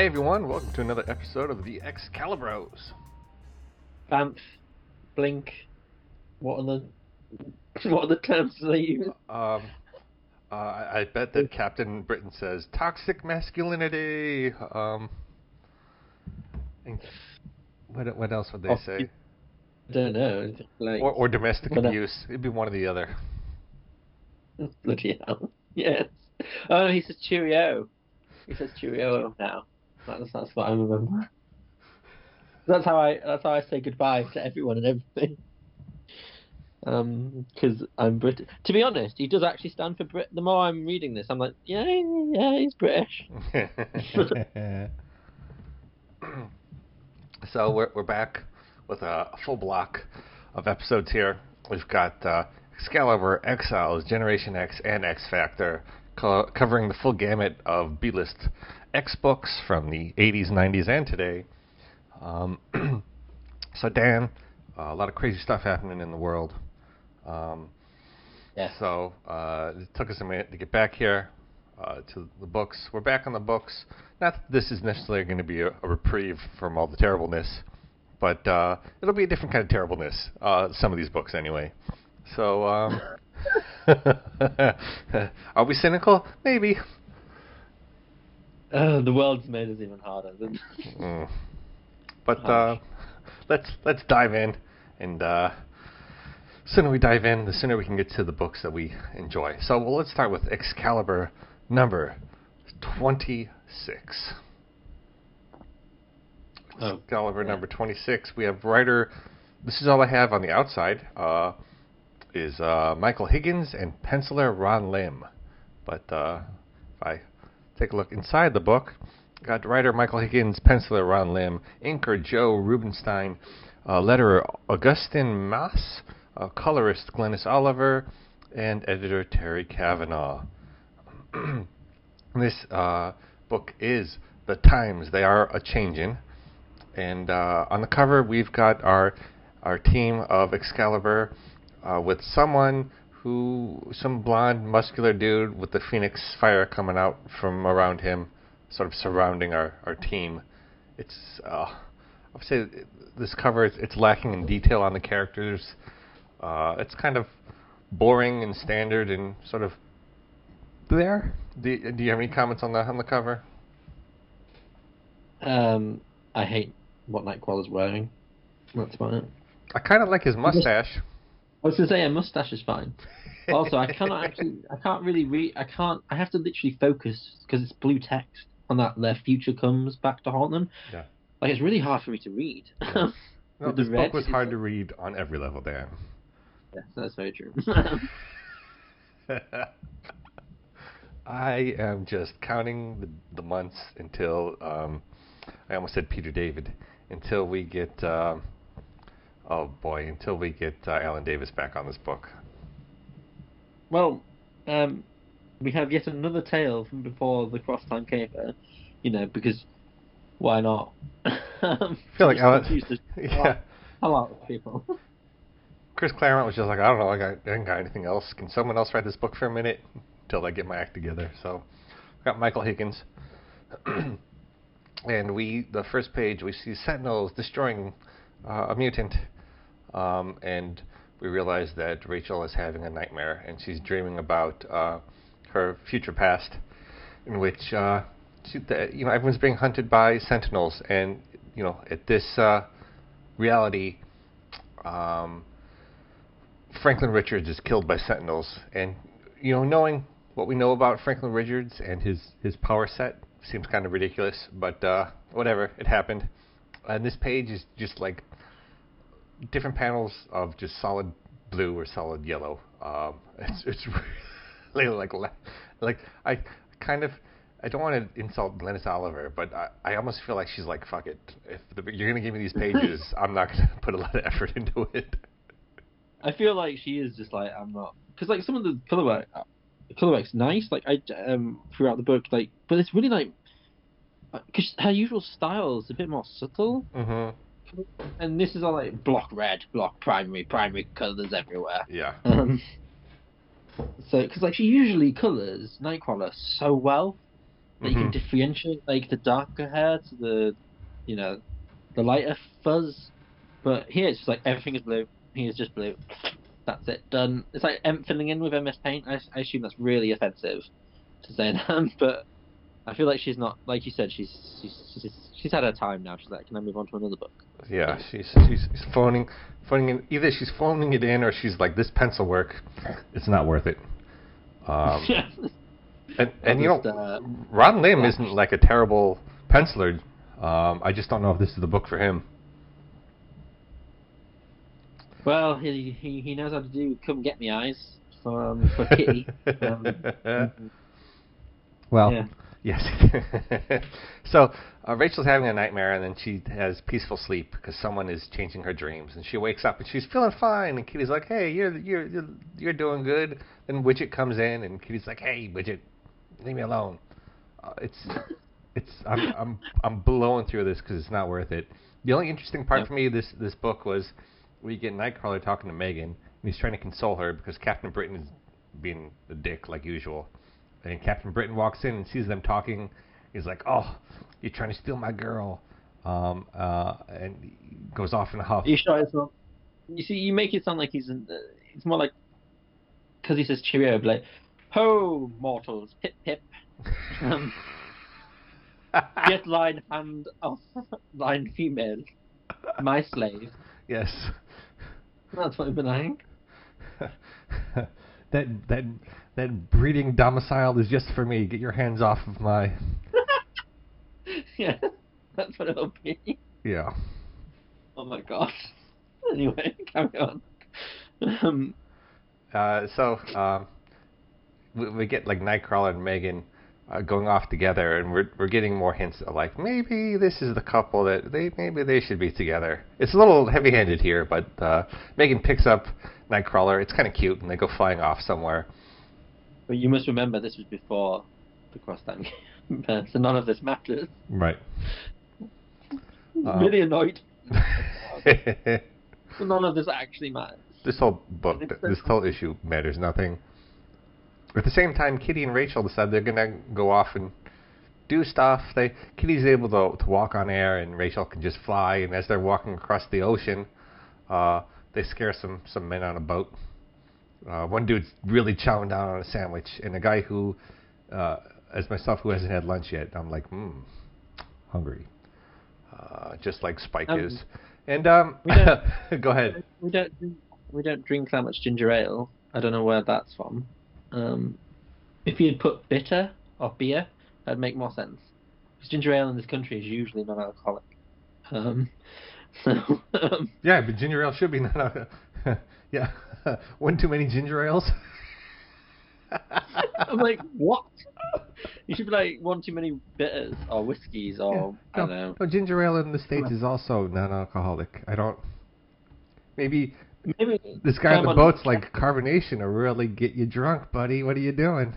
Hey everyone, welcome to another episode of the Excalibros. Bamf, Blink. What are the what are the terms they use? Um, uh, I I bet that Captain Britain says toxic masculinity. Um, and what what else would they Oh, say? I don't know. Like Or, or domestic abuse. It'd be one or the other. bloody hell. Yes. Oh, he says cheerio. He says cheerio now. That's that's what I remember. That's how I that's how I say goodbye to everyone and everything. Um, because I'm British. To be honest, he does actually stand for Brit. The more I'm reading this, I'm like, yeah, yeah, he's British. so we're we're back with a full block of episodes here. We've got uh, Excalibur, Exiles, Generation X, and X Factor, co- covering the full gamut of B-list X books from the 80s, 90s, and today. Um, so Dan, uh, a lot of crazy stuff happening in the world. Um, Yeah. so uh, it took us a minute to get back here uh, to the books. We're back on the books. Not that this is necessarily going to be a, a reprieve from all the terribleness, but uh, it'll be a different kind of terribleness. Uh, some of these books, anyway. So, um, are we cynical? Maybe. The world's made us even harder. Mm. But uh, let's let's dive in, and uh, sooner we dive in, the sooner we can get to the books that we enjoy. So well, let's start with Excalibur number twenty-six. Oh, Excalibur yeah. number twenty-six. We have writer. This is all I have on the outside. Uh, is uh, Michael Higgins and penciler Ron Lim. But uh, if I take a look inside the book, got writer Michael Higgins, penciler Ron Lim, inker Joe Rubinstein, uh, letterer Augustin Mass, uh, colorist Glynis Oliver, and editor Terry Kavanagh. this uh, book is The Times They Are a Changin'. And uh, on the cover, we've got our our team of Excalibur uh, with someone who, some blonde, muscular dude with the phoenix fire coming out from around him, sort of surrounding our, our team. It's, uh, I would say this cover, is, it's lacking in detail on the characters. Uh, it's kind of boring and standard and sort of there. Do, do you have any comments on the on the cover? Um, I hate what Nightcrawler's wearing. That's about it. I kind of like his mustache. I was gonna say a mustache is fine. Also, I cannot actually, I can't really read. I can't. I have to literally focus because it's blue text on that. Their future comes back to haunt them. Yeah. Like it's really hard for me to read. No, the this red, book was hard to read on every level, Dan. yes, that's very true. I am just counting the, the months until um, I almost said Peter David until we get um oh boy until we get uh, Alan Davis back on this book. well, um, we have yet another tale from before the cross time caper. You know, because why not? I I feel like Alan, yeah, a lot of people. Chris Claremont was just like I don't know I got I ain't got anything else. Can someone else write this book for a minute until I get my act together? So we got Michael Higgins. and we the first page we see Sentinels destroying uh, a mutant, um, and we realize that Rachel is having a nightmare and she's dreaming about uh, her future past, in which uh, she, the, you know everyone's being hunted by Sentinels, and you know at this uh, reality. Um, Franklin Richards is killed by Sentinels, and you know, knowing what we know about Franklin Richards and his his power set seems kind of ridiculous, but uh, whatever, it happened. And this page is just like different panels of just solid blue or solid yellow. Um, it's it's really like like I kind of. I don't want to insult Glynis Oliver, but I, I almost feel like she's like, "Fuck it! If the, you're gonna give me these pages, I'm not gonna put a lot of effort into it." I feel like she is just like I'm not because like some of the color work, uh, color work's nice. Like I um throughout the book, like but it's really like because her usual style is a bit more subtle, Mm-hmm. And this is all like block red, block primary, primary colors everywhere. Yeah. Um, so because like she usually colors Nightcrawler so well, that you can Mhm. differentiate like the darker hair to the, you know, the lighter fuzz. But here it's just like everything is blue. Here's just blue. That's it, done. It's like em- filling in with MS Paint. I, I assume that's really offensive to say that, but I feel like she's not like you said. She's she's she's, she's had her time now. She's like, can I move on to another book? Yeah, she's she's she's phoning phoning in. Either she's phoning it in, or she's like, "This pencil work, it's not worth it." Um, and and you know, uh, Ron Lim isn't like a terrible penciler. Um, I just don't know if this is the book for him. Well, he, he he knows how to do come get me eyes for um, for Kitty. um, well, yeah. Yes. so uh, Rachel's having a nightmare, and then she has peaceful sleep because someone is changing her dreams, and she wakes up and she's feeling fine. And Kitty's like, "Hey, you're you're you're, you're doing good." Then Widget comes in, and Kitty's like, "Hey, Widget, leave me alone." Uh, it's it's I'm I'm I'm blowing through this because it's not worth it. The only interesting part Yep. for me this this book was we get Nightcrawler talking to Meggan, and he's trying to console her because Captain Britain is being a dick like usual. And Captain Britain walks in and sees them talking. He's like, "Oh, you're trying to steal my girl," um, uh, and he goes off in a huff. You sure it's not? You see, you make it sound like he's. In, uh, it's more like because he says cheerio, but like, ho mortals, pip pip. Um, get line hand off line female, my slave. yes. That's what it'd be like. That that that breeding domicile is just for me. Get your hands off of my. yeah, that's what it'll be. Yeah. Oh my god. Anyway, carry on. Um, Uh, so um, we, we get like Nightcrawler and Meggan uh, going off together, and we're we're getting more hints of like maybe this is the couple that they maybe they should be together. It's a little heavy-handed here, but uh, Meggan picks up Nightcrawler. It's kind of cute, and they go flying off somewhere. but you must remember this was before the cross time game, so none of this matters. Right. Really annoyed. So none of this actually matters. this whole book, this whole issue matters nothing. At the same time, Kitty and Rachel decide they're gonna go off and do stuff. They Kitty's able to to walk on air, and Rachel can just fly. And as they're walking across the ocean, uh, they scare some some men on a boat. Uh, one dude's really chowing down on a sandwich, and a guy who, uh, as myself, who hasn't had lunch yet, I'm like, hmm, hungry. Uh, just like Spike Um, is. And um, go ahead. We don't drink, we don't drink that much ginger ale. I don't know where that's from. Um, if you'd put bitter or beer, that'd make more sense. Because ginger ale in this country is usually non-alcoholic. Um, so um, Yeah, but ginger ale should be not. yeah, one too many ginger ales. I'm like, what? You should be like one too many bitters or whiskeys or I no, don't know. no, ginger ale in the states is also non-alcoholic. I don't. Maybe Maybe this guy on the boat's like carbonation will really get you drunk, buddy. What are you doing?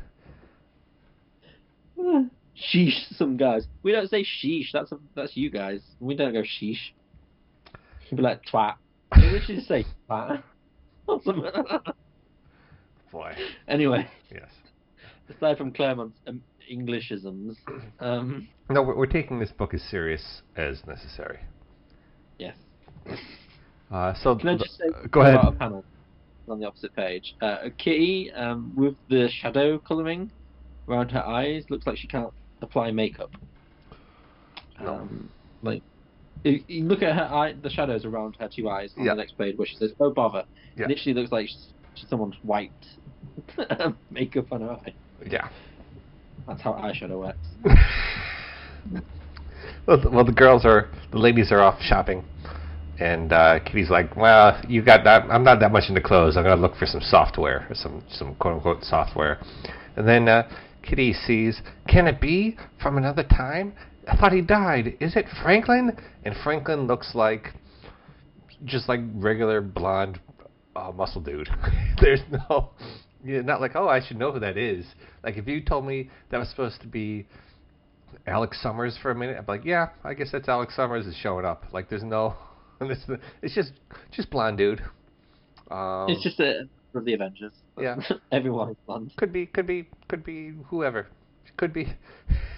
sheesh. Some guys. We don't say sheesh. That's that's you guys. We don't go sheesh. You'd be like twat. We should say twat. Boy, anyway, yes. aside from Claremont's um, Englishisms, um, No, we're, we're taking this book as serious as necessary. yes. Uh, so Can I just say uh, go ahead. about a panel on the opposite page? Uh, a Kitty um, with the shadow colouring around her eyes looks like she can't apply makeup. No. Um, like, you, look at her eye, the shadows around her two eyes on Yeah. the next page where she says, "Oh bother." Yeah. Literally looks like someone's wiped makeup on her eye. Yeah. That's how eyeshadow works. well, the, well, the girls are, the ladies are off shopping, and uh, Kitty's like, "Well, you got that. I'm not that much into clothes. I'm gonna look for some software, or some some quote unquote software." And then uh, Kitty sees, "Can it be from another time? I thought he died. Is it Franklin?" And Franklin looks like just like regular blonde uh, muscle dude. There's no. Yeah, not like, oh, I should know who that is. Like, if you told me that was supposed to be Alex Summers for a minute. I'm like, yeah, I guess that's Alex Summers is showing up. Like, there's no, it's, it's just just blonde dude. Um, it's just a of the Avengers. Yeah. Everyone is blonde. could be could be could be whoever. Could be,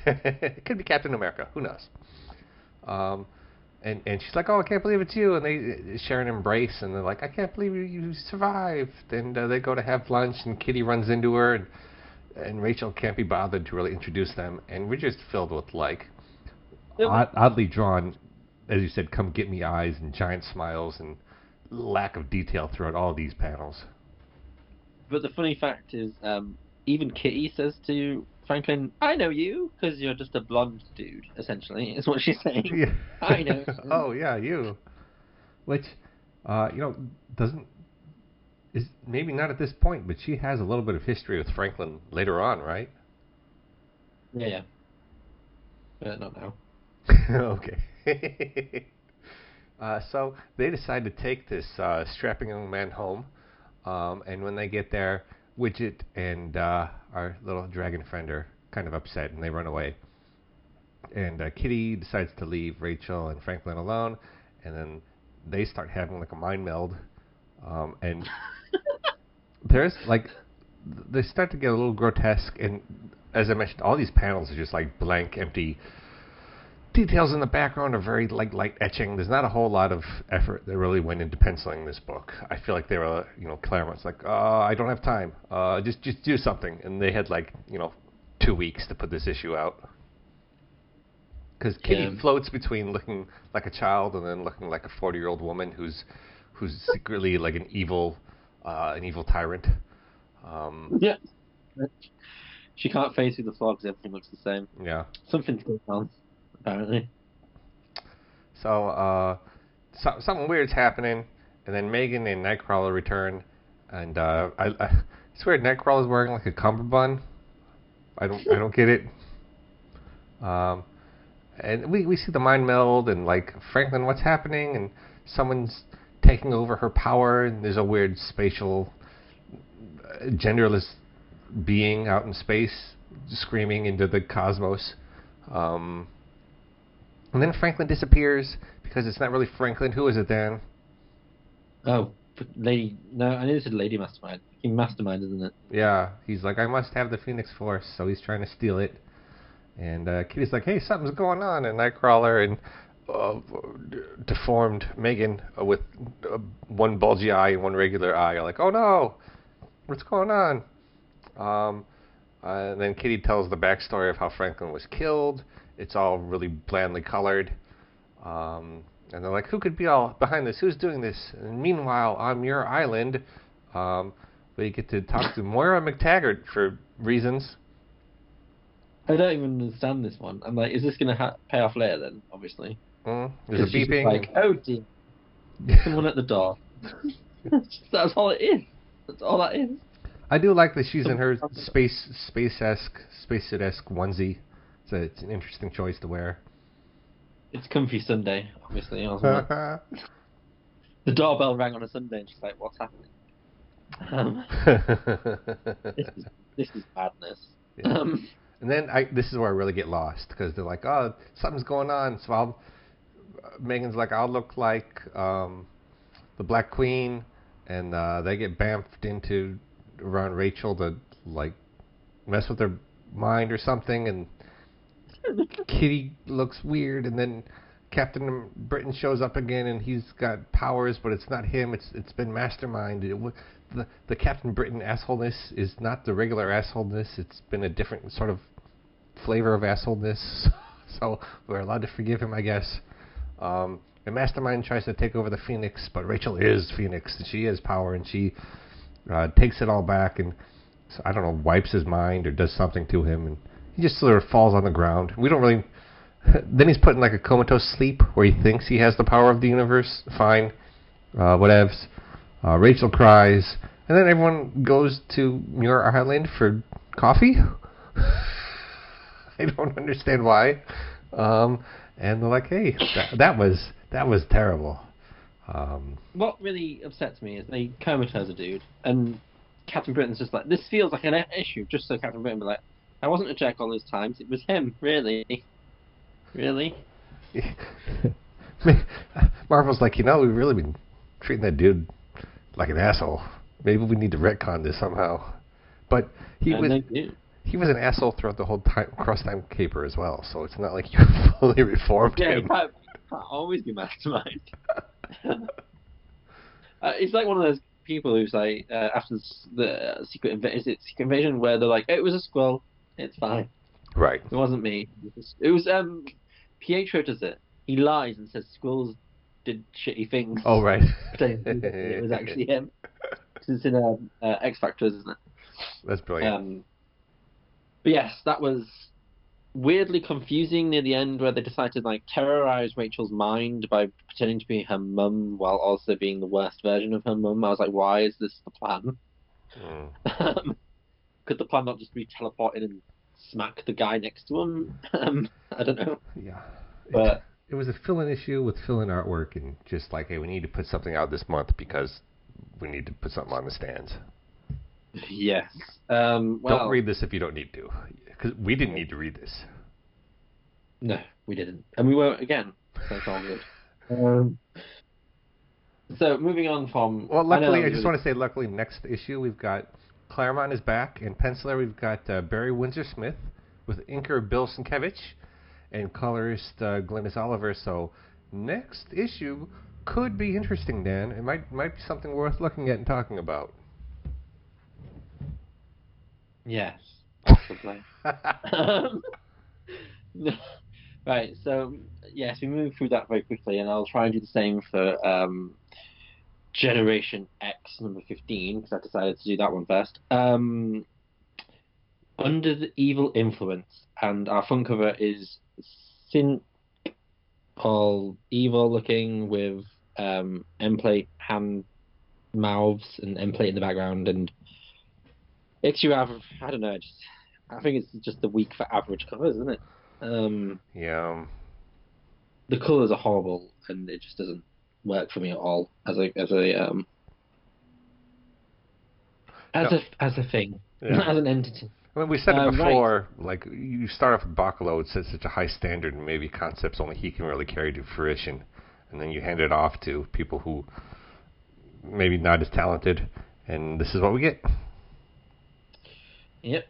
it could be Captain America. Who knows? Um, and and she's like, "Oh, I can't believe it's you!" And they share an embrace, and they're like, "I can't believe you, you survived." And uh, they go to have lunch, and Kitty runs into her, and and Rachel can't be bothered to really introduce them, and we're just filled with like odd, oddly drawn, as you said, "come get me" eyes and giant smiles and lack of detail throughout all these panels. But the funny fact is, um, even Kitty says to Franklin, "I know you because you're just a blonde dude." Essentially, is what she's saying. Yeah. I know. oh yeah, you. Which, uh, you know, doesn't is maybe not at this point, but she has a little bit of history with Franklin later on, right? Yeah, yeah. But not now. okay. uh, so they decide to take this uh, strapping young man home, um, and when they get there, Widget and uh, our little dragon friend are kind of upset, and they run away. And uh, Kitty decides to leave Rachel and Franklin alone, and then they start having like a mind meld, um, and there's like they start to get a little grotesque, and as I mentioned, all these panels are just like blank, empty details in the background are very like light etching. There's not a whole lot of effort that really went into penciling this book. I feel like they were, you know, Claremont's like, uh, I don't have time. Uh, just just do something, and they had like, you know, two weeks to put this issue out. Because Kitty Yeah. floats between looking like a child and then looking like a 40 year old woman who's who's secretly like an evil uh, an evil tyrant. Um, Yeah. She can't face through the fog because everything looks the same. yeah. Something's going on, apparently. So, uh, so, something weird's happening, and then Meggan and Nightcrawler return, and uh, I, I swear Nightcrawler's wearing like a cummerbund. I don't, I don't get it. Um, and we we see the mind meld, and like Franklin, what's happening? And someone's taking over her power, and there's a weird spatial, uh, genderless being out in space screaming into the cosmos. Um, and then Franklin disappears because it's not really Franklin. Who is it then? Oh, Lady. No, I knew this was Lady Mastermind. He Mastermind, isn't it? Yeah, he's like, I must have the Phoenix Force, so he's trying to steal it. And uh, Kitty's like, hey, something's going on. And Nightcrawler and uh, deformed Meggan uh, with uh, one bulgy eye and one regular eye are like, oh no, what's going on? Um, and then Kitty tells the backstory of how Franklin was killed. It's all really blandly colored. Um, and they're like, who could be all behind this? Who's doing this? And meanwhile, on Muir Island, um, we get to talk to Moira McTaggart for reasons. I don't even understand this one. I'm like, is this going to ha- pay off later then? Obviously. Mm, there's a beeping. Like, oh dear, someone at the door. That's all it is. That's all that is. I do like that she's in her space space esque spacesuit esque onesie. A, it's an interesting choice to wear. It's comfy Sunday, obviously. The doorbell rang on a Sunday, and she's like, "What's happening?" Um, this is this is madness. Yeah. Um, And then I this is where I really get lost because they're like, oh, something's going on. So I'll Meggan's like, I'll look like um, the Black Queen, and uh, they get bamfed into around Rachel to like mess with her mind or something, and Kitty looks weird, and then Captain Britain shows up again, and he's got powers, but it's not him. It's it's been Mastermind. It, the the Captain Britain assholeness is not the regular assholeness. It's been a different sort of flavor of assholeness. so we're allowed to forgive him, I guess. Um, and Mastermind tries to take over the Phoenix, but Rachel is Phoenix, and she has power, and she uh, takes it all back, and so, I don't know, wipes his mind or does something to him, and he just sort of falls on the ground. We don't really. then he's put in like a comatose sleep where he thinks he has the power of the universe. Fine, uh, whatevs. Uh, Rachel cries, and then everyone goes to Muir Island for coffee. I don't understand why. Um, and they're like, "Hey, that, that was that was terrible." Um, what really upsets me is they comatose a dude, and Captain Britain's just like, "This feels like an issue." Just so Captain Britain be like, "I wasn't a jerk all those times. It was him, really, really." Marvel's like, you know, we've really been treating that dude like an asshole. Maybe we need to retcon this somehow. But he and was he was an asshole throughout the whole time cross time caper as well. So it's not like you fully reformed Yeah, you him. can't, you can't always be mastermind. uh, it's like one of those people who's like uh, after the uh, secret inv- is it secret invasion where they're like oh, it was a squirrel, it's fine. Right. It wasn't me. It was, it was um Pietro does it. He lies and says squirrels did shitty things. Oh right. it was actually him. it's in um, uh, X Factor, isn't it? That's brilliant. Um, but yes, that was weirdly confusing near the end, where they decided to like terrorize Rachel's mind by pretending to be her mum while also being the worst version of her mum. I was like, why is this the plan? Mm. Um, Could the plan not just be teleported and smack the guy next to him? Um, I don't know, Yeah. but It was a fill-in issue with fill-in artwork and just like, hey, we need to put something out this month because we need to put something on the stands. yes. Um, well, don't read this if you don't need to, because we didn't need to read this. No, we didn't, and we won't again. So it's all good. Um, so moving on from Well, luckily, that I just really- want to say, luckily, next issue we've got Claremont is back, and penciler we've got uh, Barry Windsor Smith with inker Bill Sienkiewicz and colorist uh, Glynis Oliver. So next issue could be interesting, Dan. It might might be something worth looking at and talking about. Yes, possibly. right, so yes, we move through that very quickly, and I'll try and do the same for um, Generation X number 15, because I decided to do that one first. Um, Under the Evil Influence, and our front cover is Synch all evil looking with um, Emplate hand mouths and Emplate in the background, and it's your average. I don't know. Just I think it's just the week for average covers, isn't it? Um, Yeah. the colours are horrible, and it just doesn't work for me at all as a as a um as No. a as a thing Yeah. as an entity. I mean, we said it Uh, right. before. Like you start off with Bachalo, it sets such a high standard, and maybe concepts only he can really carry to fruition, and then you hand it off to people who maybe not as talented, and this is what we get. Yep.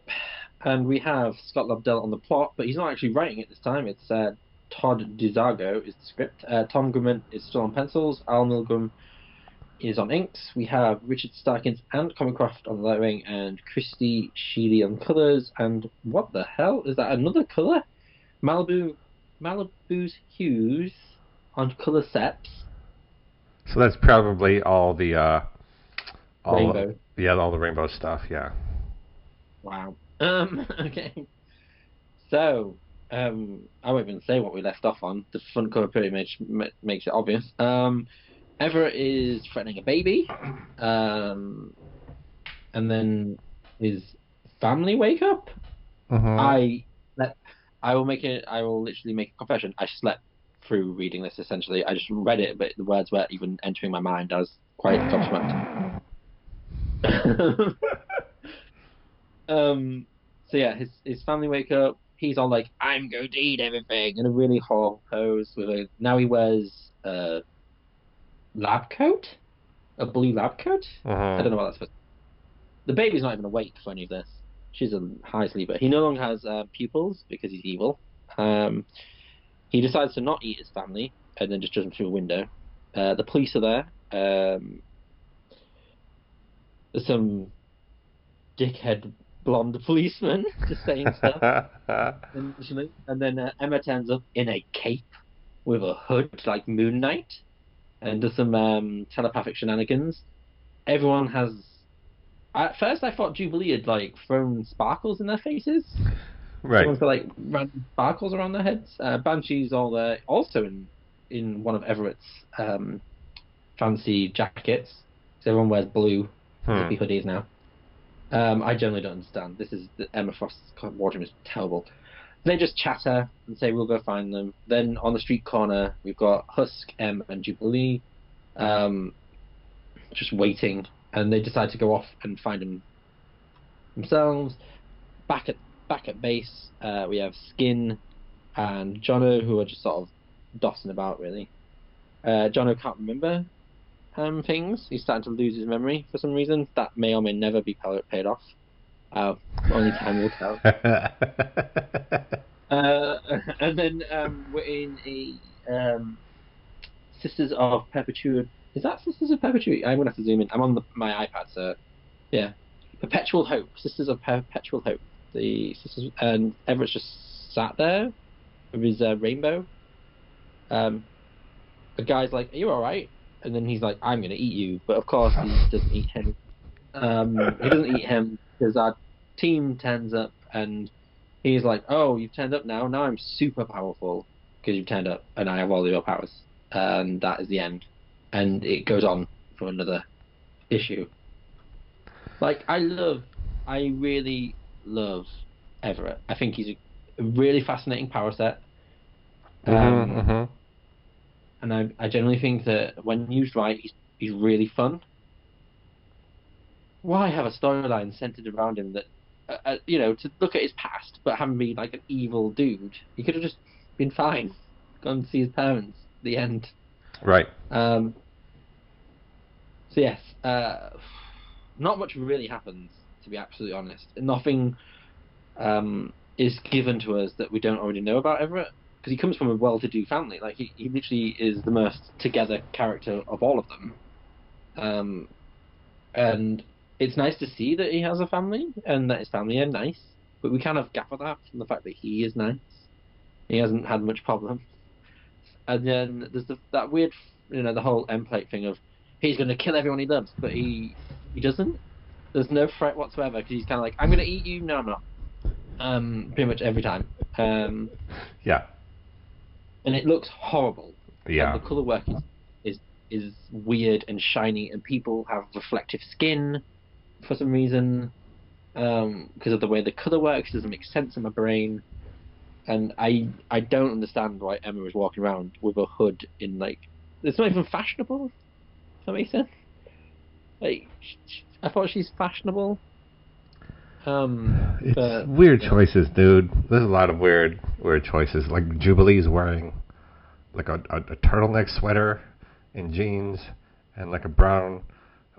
And we have Scott Lobdell on the plot, but he's not actually writing it this time. It's uh, Todd DeZago is the script. Uh, Tom Grummett is still on pencils. Al Milgrom is on inks. We have Richard Starkings and Comicraft on lettering, and Christie Scheele on colours. And what the hell is that? Another colour? Malibu, Malibu's hues on colour sets. So that's probably all the uh, all Rainbow. yeah, all the rainbow stuff. Yeah. Wow. Um. Okay. So, um, I won't even say what we left off on. The front cover pretty much makes it obvious. Um, Everett is threatening a baby. Um, and then his family wake up. Mhm. I let. I will make it. I will literally make a confession. I slept through reading this. Essentially, I just read it, but the words weren't even entering my mind. I was quite gobsmacked. um. So yeah, his his family wake up. He's all like, "I'm going to eat everything," in a really horrible pose. With a now he wears a lab coat, a blue lab coat. I Mhm. don't know what that's supposed. The baby's not even awake for any of this. She's a high sleeper. He no longer has uh, pupils because he's evil. Um, he decides to not eat his family and then just jump through a window. Uh, the police are there. Um, there's some dickhead blonde policeman just saying stuff. Initially. And then uh, Emma turns up in a cape with a hood like Moon Knight and does some um, telepathic shenanigans. Everyone has. At first, I thought Jubilee had like thrown sparkles in their faces. right. Everyone's got like random sparkles around their heads. Uh, Banshee's all there, also in in one of Everett's um, fancy jackets. So everyone wears blue Hmm. hoodies now. Um, I generally don't understand. This is the Emma Frost's wardrobe is terrible. They just chatter and say we'll go find them. Then on the street corner we've got Husk, M, and Jubilee, um, just waiting, and they decide to go off and find them themselves. Back at back at base, uh, we have Skin and Jono who are just sort of dossing about really. Uh, Jono can't remember um, things. He's starting to lose his memory for some reason. That may or may never be paid off. Uh, Only time will tell. Uh, and then um, we're in a um, Sisters of Perpetuity. Is that Sisters of Perpetuity? I'm gonna have to zoom in. I'm on the, my iPad, so yeah. Perpetual Hope, Sisters of Perpetual Hope. The sisters and Everett's just sat there with his uh, rainbow. Um, the guy's like, "Are you all right?" And then he's like, "I'm gonna eat you," but of course he doesn't eat him. Um, he doesn't eat him because our team turns up and he's like, "Oh, you've turned up now. Now I'm super powerful because you've turned up, and I have all your powers." And that is the end. And it goes on for another issue. Like I love, I really love Everett. I think he's a really fascinating power set. Um, Mhm, mhm. And I, I generally think that when used right, he's, he's really fun. Why have a storyline centered around him that, uh, uh, you know, to look at his past, but having been like an evil dude? He could have just been fine, gone to see his parents. The end. Right. Um, so yes, uh, not much really happens, to be absolutely honest. Nothing um, is given to us that we don't already know about Everett, because he comes from a well-to-do family. Like he, he literally is the most together character of all of them. Um, and it's nice to see that he has a family and that his family are nice, but we kind of gather that from the fact that he is nice. He hasn't had much problem. And then there's the, that weird, you know, the whole Emplate thing of he's going to kill everyone he loves, but he he doesn't. There's no threat whatsoever because he's kind of like, I'm going to eat you. No, I'm not. Um, pretty much every time. Um, Yeah. And it looks horrible. Yeah. And the color work is, is is weird and shiny, and people have reflective skin for some reason um, because of the way the color works. It doesn't make sense in my brain, and I I don't understand why Emma is walking around with a hood in like it's not even fashionable. Does that make sense? Like I thought she's fashionable. Um, It's but, weird choices, dude. There's a lot of weird, weird choices. Like Jubilee's wearing like a, a, a turtleneck sweater and jeans and like a brown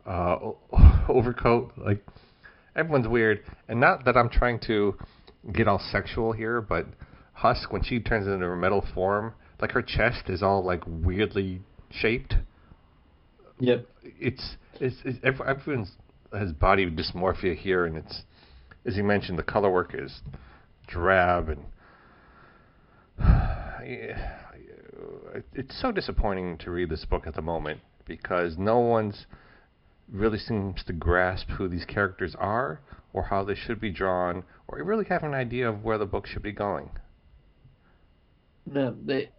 uh, overcoat. Like everyone's weird. And not that I'm trying to get all sexual here, but Husk when she turns into her metal form, like her chest is all like weirdly shaped. Yep. It's it's, it's everyone's has body dysmorphia here, and it's as you mentioned, the color work is drab and it's so disappointing to read this book at the moment because no one's really seems to grasp who these characters are or how they should be drawn or really have an idea of where the book should be going. No, they,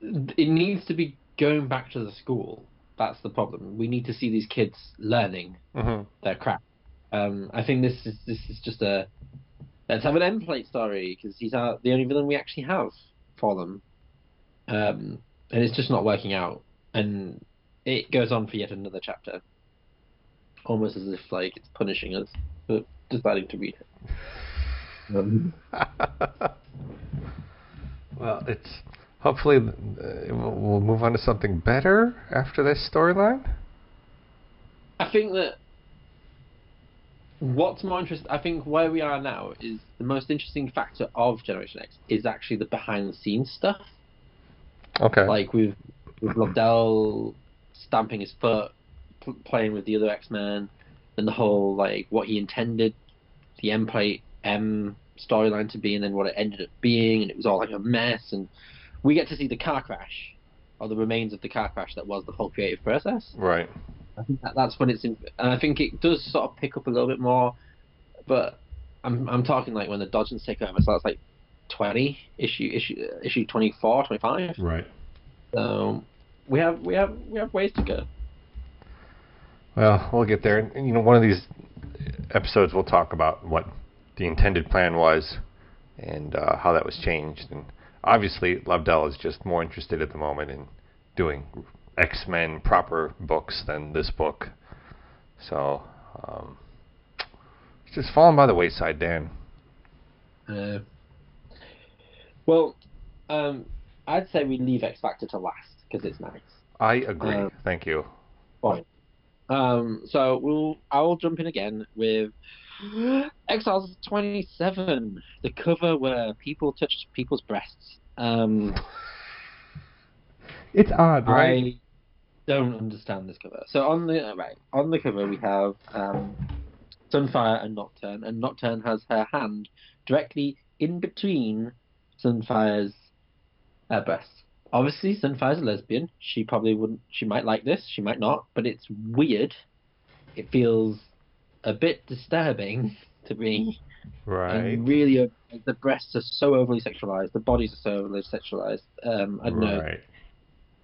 it needs to be going back to the school. That's the problem. We need to see these kids learning hmm their crap. Um, I think this is this is just a let's have an Emplate story because he's our, the only villain we actually have for them, um, and it's just not working out. And it goes on for yet another chapter, almost as if like it's punishing us for deciding to read it. Um, well, it's hopefully uh, we'll we'll move on to something better after this storyline. I think that what's more interesting, I think where we are now is the most interesting factor of Generation X is actually the behind the scenes stuff. Okay. Like with with Lobdell stamping his foot, p- playing with the other X Men, and the whole like what he intended the Emplate M storyline to be, and then what it ended up being, and it was all like a mess. And we get to see the car crash, or the remains of the car crash that was the whole creative process. right. I think that, that's when it's in, and I think it does sort of pick up a little bit more, but I'm I'm talking like when the Dodgers take over, so that's like 20 issue issue issue 24, 25. Right. So we have we have we have ways to go. Well, we'll get there. And, you know, one of these episodes we'll talk about what the intended plan was and uh, how that was changed. And obviously, Lobdell is just more interested at the moment in doing X Men proper books than this book. So um, it's just fallen by the wayside, Dan. Uh, well, um, I'd say we leave X Factor to last because it's nice. I agree. Uh, Thank you. Fine. Um, so we'll I'll jump in again with Exiles 27, the cover where people touch people's breasts. Um, It's odd, right? Don't understand this cover. So on the right on the cover we have um, Sunfire and Nocturne, and Nocturne has her hand directly in between Sunfire's uh, breasts. Obviously, Sunfire's a lesbian. She probably wouldn't. She might like this. She might not. But it's weird. It feels a bit disturbing to me. Right. And really, uh, the breasts are so overly sexualized. The bodies are so overly sexualized. Um, I don't know.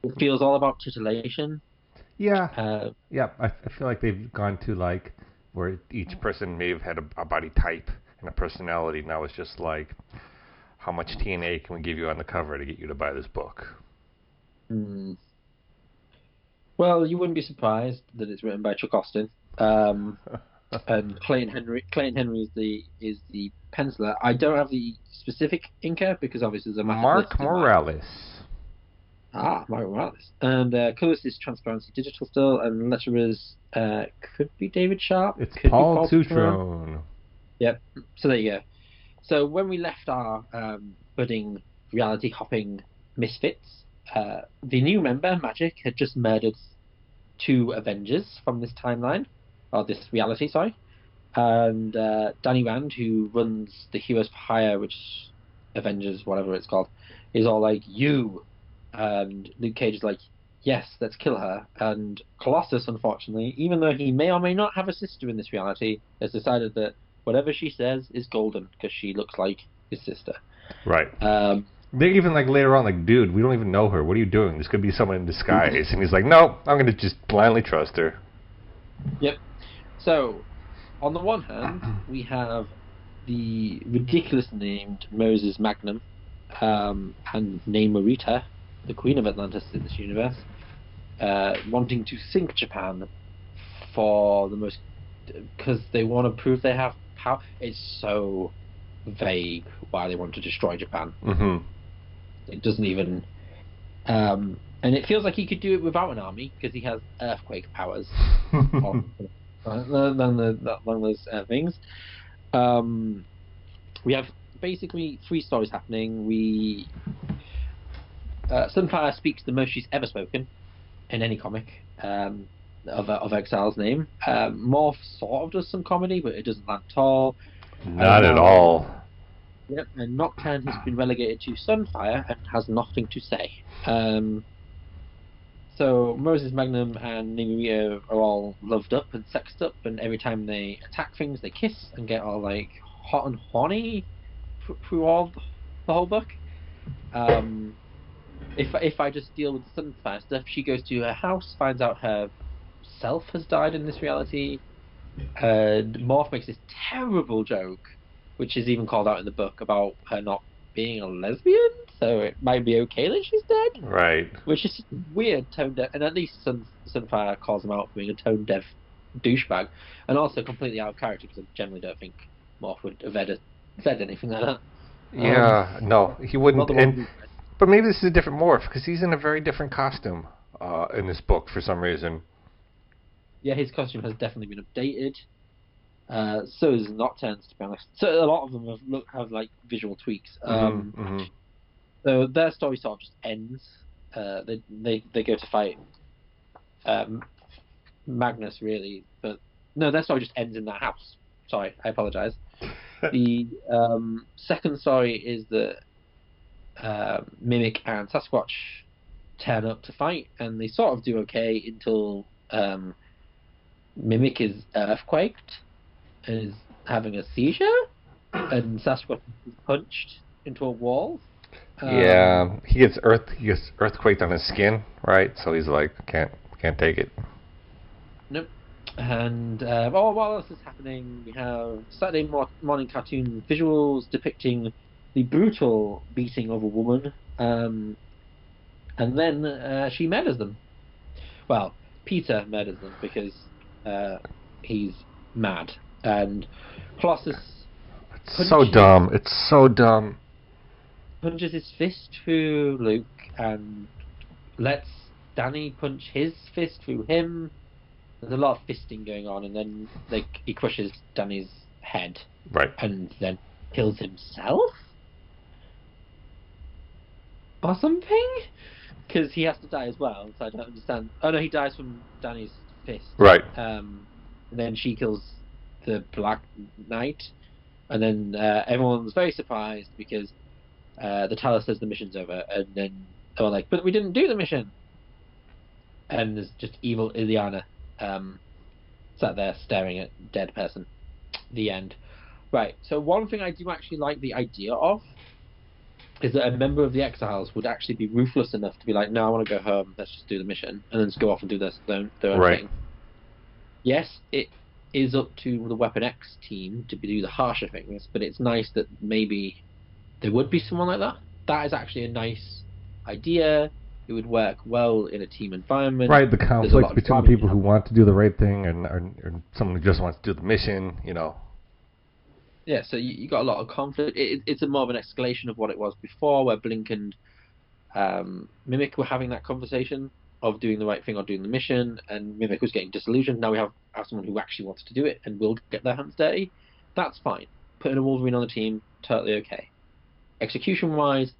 It feels all about titillation. Yeah. Uh, Yeah. I, I feel like they've gone to like where each person may have had a, a body type and a personality. And now it's just like, how much TNA can we give you on the cover to get you to buy this book? Hmm. Well, you wouldn't be surprised that it's written by Chuck Austen. Um, and Clayton Henry. Clayton Henry is the is the penciler. I don't have the specific inker because obviously there's a Mark Morales. Ah, Mark Morales. And uh, colorist is Transparency Digital still, and letterers uh, could be David Sharp. It's could be Paul Paul Tutrone. Yep. So there you go. So when we left our um, budding reality hopping misfits, uh, the new member Magik had just murdered two Avengers from this timeline, or this reality, sorry. And uh, Danny Rand, who runs the Heroes for Hire, which Avengers, whatever it's called, is all like you, and Luke Cage is like, yes, let's kill her. And Colossus, unfortunately, even though he may or may not have a sister in this reality, has decided that whatever she says is golden because she looks like his sister. Right. Um, They even like later on, like, dude, we don't even know her. What are you doing? This could be someone in disguise. And he's like, no, I'm gonna just blindly trust her. Yep. So, on the one hand, we have the ridiculous named Moses Magnum um, and Namorita, the Queen of Atlantis in this universe, uh, wanting to sink Japan for the most because they want to prove they have power. It's so vague why they want to destroy Japan. Mm-hmm. It doesn't even. Um, and it feels like he could do it without an army because he has earthquake powers on than the than those uh, things. Um, we have basically three stories happening. We uh, Sunfire speaks the most she's ever spoken in any comic um, of of Exile's name. Um, Morph sort of does some comedy, but it doesn't land at all. Not at all. Yep, and Nocturne has been relegated to Sunfire and has nothing to say. Um, so Moses Magnum and Nimue are all loved up and sexed up, and every time they attack things, they kiss and get all like hot and horny through all the whole book. Um, if if I just deal with Sunfire stuff, she goes to her house, finds out her self has died in this reality, and Morph makes this terrible joke which is even called out in the book about her not being a lesbian, so it might be okay that she's dead. Right. Which is weird tone deaf, and at least Sun, Sunfire calls him out for being a tone deaf douchebag, and also completely out of character because I generally don't think Morph would have ever said anything like that. Yeah. Um, no, he wouldn't. Not the one And, but maybe this is a different morph because he's in a very different costume uh, in this book for some reason. yeah, his costume has definitely been updated. Uh, so is Nocturne's, to be honest. So a lot of them have look have like visual tweaks. Um, Mhm, mhm. So their story sort of just ends. Uh, they they they go to fight um, Magnus really, but no, their story just ends in that house. Sorry, I apologize. the um, second story is that uh, Mimic and Sasquatch turn up to fight, and they sort of do okay until um, Mimic is earthquaked and is having a seizure, and Sasquatch is punched into a wall. Um, yeah, he gets earth. He gets earthquaked on his skin, right? So he's like, can't can't take it. Nope. And uh, oh, what else is happening? We have Saturday morning cartoon visuals depicting the brutal beating of a woman, um, and then uh, she murders them. Well, Peter murders them because uh, he's mad, and Colossus It's so dumb. It's so dumb. punches his fist through Luke and lets Danny punch his fist through him. there's a lot of fisting going on, and then like he crushes Danny's head Right. and then kills himself or something because he has to die as well. So I don't understand. Oh no, he dies from Danny's fist. Right. Um, and then she kills the Black Knight, and then uh, everyone's very surprised because uh, the Tallus says the mission's over, and then they're like, "But we didn't do the mission." And there's just evil Illyana um, sat there staring at dead person. The end. Right. So one thing I do actually like the idea of is that a member of the Exiles would actually be ruthless enough to be like, "No, I want to go home. Let's just do the mission," and then just go off and do their their, their own Right. thing. Yes, it is up to the Weapon X team to do the harsher things, but it's nice that maybe there would be someone like that. That is actually a nice idea. It would work well in a team environment. Right. The There's a lot conflict between drama people who want to do the right thing and, and, and someone who just wants to do the mission. You know. Yeah, so you, you got a lot of conflict. It, it's a more of an escalation of what it was before, where Blink and um, Mimic were having that conversation of doing the right thing or doing the mission, and Mimic was getting disillusioned. Now we have, have someone who actually wants to do it and will get their hands dirty. That's fine. Putting a Wolverine on the team, totally okay. Execution wise,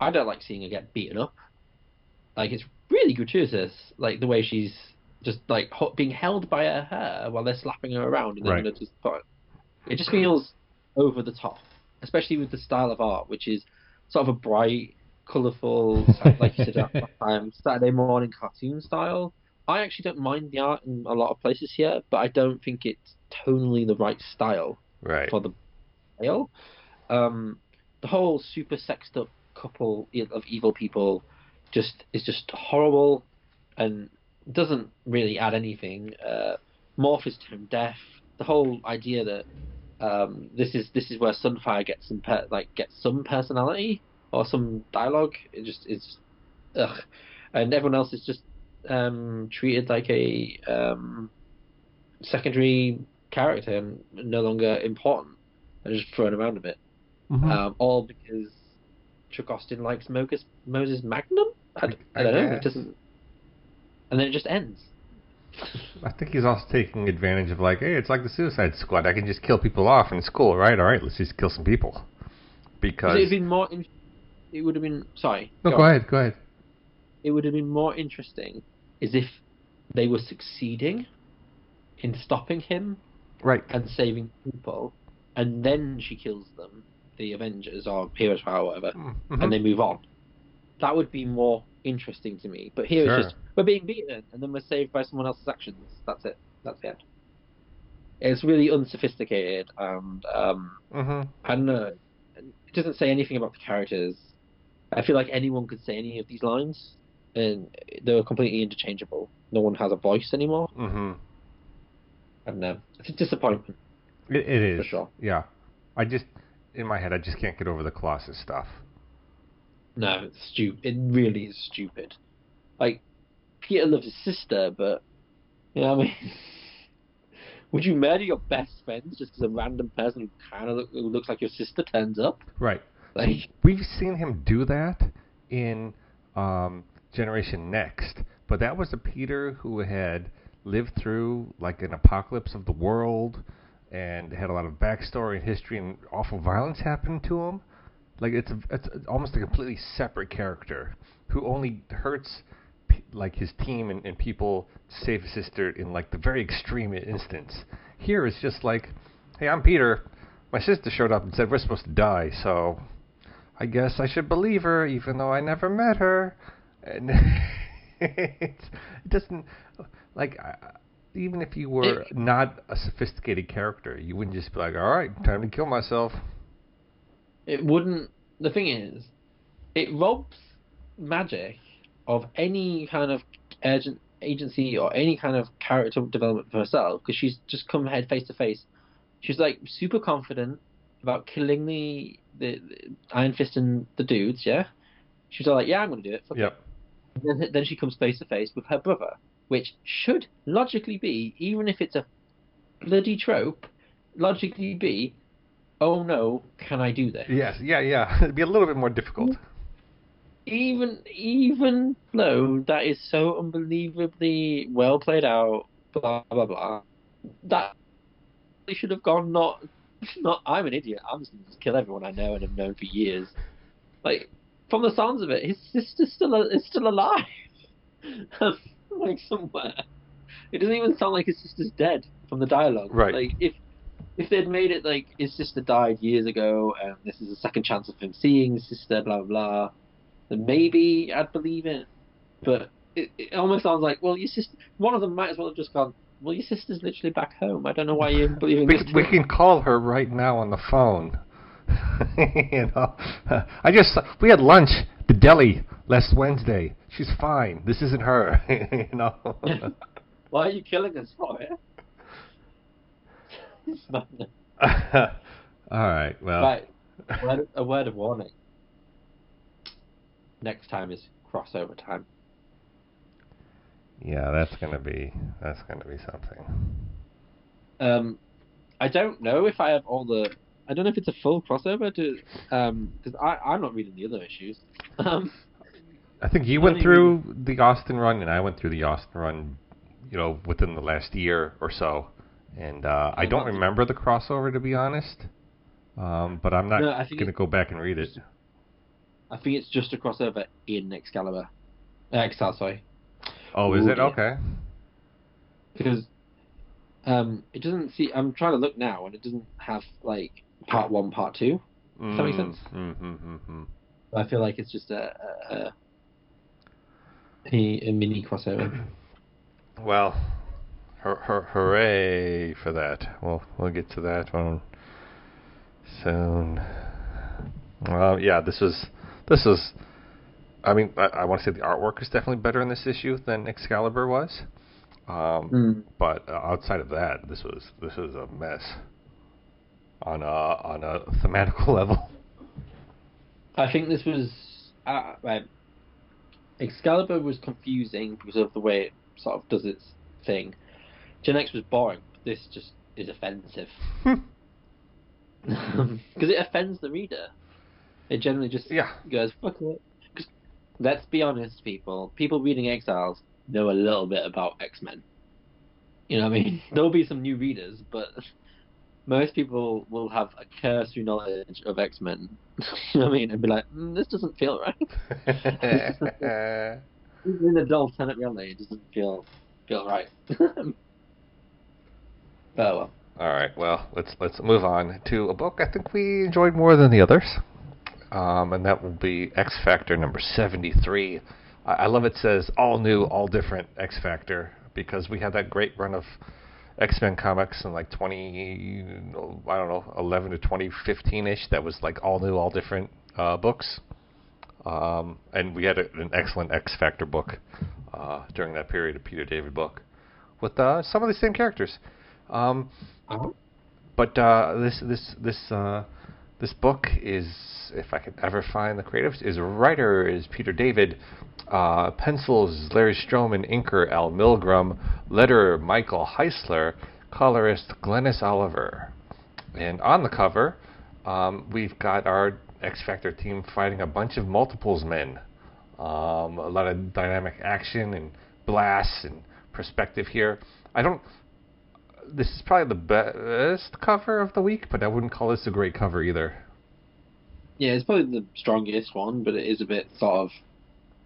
I don't like seeing her get beaten up. Like it's really gratuitous, like the way she's just like being held by her hair while they're slapping her around, and then Right. gonna just put it just feels over the top, especially with the style of art, which is sort of a bright, colourful, like you said time, Saturday morning cartoon style. I actually don't mind the art in a lot of places here, but I don't think it's tonally the right style Right. for the tale. Um, the whole super sexed up couple of evil people just is just horrible and doesn't really add anything. Uh, Morph is tone deaf. The whole idea that um, this is this is where Sunfire gets some per- like gets some personality or some dialogue. It just is, ugh, and everyone else is just um, treated like a um, secondary character and no longer important and just thrown around a bit. Mhm. Um, all because Chuck Austen likes Moses, Moses Magnum. I I don't know. It doesn't, and then it just ends. I think he's also taking advantage of like, hey, it's like the Suicide Squad. I can just kill people off and it's cool, right? All right, let's just kill some people. Because It would have been more. In- it would have been sorry. no, go go ahead, go ahead. It would have been more interesting is if they were succeeding in stopping him Right. and saving people, and then she kills them, the Avengers or Heroes Power, or whatever, Mhm. and they move on. That would be more interesting to me. But here Sure. it's just we're being beaten, and then we're saved by someone else's actions. That's it. That's the end. It's really unsophisticated, and um, Mhm. I don't know. It doesn't say anything about the characters. I feel like anyone could say any of these lines, and they're completely interchangeable. No one has a voice anymore. Mhm. I don't know. It's a disappointment. It, it is For sure. Yeah. I just in my head, I just can't get over the Colossus stuff. No, it's stupid. It really is stupid. Like, Peter loves his sister, but you know what I mean. Would you murder your best friends just because a random person who kind of look, who looks like your sister turns up? Right. Like, We've seen him do that in um, Generation Next, but that was a Peter who had lived through like an apocalypse of the world and had a lot of backstory and history and awful violence happened to him. Like it's a, it's almost a completely separate character who only hurts p- like his team and, and people to save his sister in like the very extreme instance. Here it's just like, hey, I'm Peter. My sister showed up and said we're supposed to die, so I guess I should believe her, even though I never met her. And it's, it doesn't like I- even if you were It- not a sophisticated character, you wouldn't just be like, "All right, time to kill myself." it wouldn't. The thing is, it robs Magik of any kind of urgent agency or any kind of character development for herself because she's just come head face to face. She's like super confident about killing the, the, the Iron Fist and the dudes. Yeah, she's all like, "Yeah, I'm gonna do it." Fuck. Yep. And then, then she comes face to face with her brother, which should logically be, even if it's a bloody trope, logically be, oh no, can I do this? Yes. Yeah. Yeah. It'd be a little bit more difficult. Even even though that is so unbelievably well played out blah blah blah. That they should have gone not not I'm an idiot. I'm just gonna just kill everyone I know and have known for years. Like from the sounds of it, his sister's still is still alive. like somewhere. It doesn't even sound like his sister's dead from the dialogue. Right. Like if if they'd made it like his sister died years ago and this is a second chance of him seeing his sister, blah blah blah, then maybe I'd believe it. But it, it almost sounds like, well, your sister. One of them might as well have just gone. Well, your sister's literally back home. I don't know why you're believing We, this. we can call her right now on the phone. you know, I just we had lunch at the deli last Wednesday. She's fine. This isn't her. you know. Why are you killing us for it? All right. Well. right. Word, a word of warning. Next time is crossover time. Yeah, that's gonna be that's gonna be something. Um, I don't know if I have all the. I don't know if it's a full crossover to, um, because I I'm not reading the other issues. Um, I think you went through the Austen run, and I went through the Austen run, you know, within the last year or so. And uh, I don't remember the crossover to be honest. Um, but I'm not No, gonna go back and read it. I think it's just a crossover in Excalibur. Uh, Exile, sorry. Oh, is Ooh, it yeah. okay? because um, it doesn't see. I'm trying to look now, and it doesn't have like part one, part two. Does that make sense? Mm-hmm, mm-hmm. I feel like it's just a, a, a, a mini crossover. Well, hur- hur- hooray for that. We'll we'll get to that one soon. Well, yeah, this was this was. I mean, I, I want to say the artwork is definitely better in this issue than Excalibur was. Um, Mm. But uh, outside of that, this was this was a mess on a on a thematical level. I think this was uh, right. Excalibur was confusing because of the way it sort of does its thing. Gen X was boring. But this just is offensive because it offends the reader. It generally just yeah. goes fuck it. 'Cause let's be honest, people. People reading Exiles know a little bit about X Men. You know what I mean? There'll be some new readers, but most people will have a cursory knowledge of X Men. you know what I mean? And be like, mm, this doesn't feel right. Even in adult Relay, it doesn't feel feel right. Oh well. All right. Well, let's let's move on to a book I think we enjoyed more than the others, um, and that will be X Factor number seventy-three. I, I love it says all new, all different X Factor because we had that great run of X Men comics in like twenty, I don't know, eleven to twenty fifteen ish. That was like all new, all different uh, books. Um, and we had a, an excellent X Factor book uh, during that period, a Peter David book, with uh, some of the same characters. Um, Oh. but uh, this this this uh, this book is, if I could ever find the creatives, is writer is Peter David, uh, pencils Larry Stroman, inker Al Milgrom, letterer Michael Heisler, colorist Glynis Oliver, and on the cover, um, we've got our X Factor team fighting a bunch of multiples men. Um, a lot of dynamic action and blasts and perspective here. I don't this is probably the best cover of the week, but I wouldn't call this a great cover either. Yeah, it's probably the strongest one, but it is a bit sort of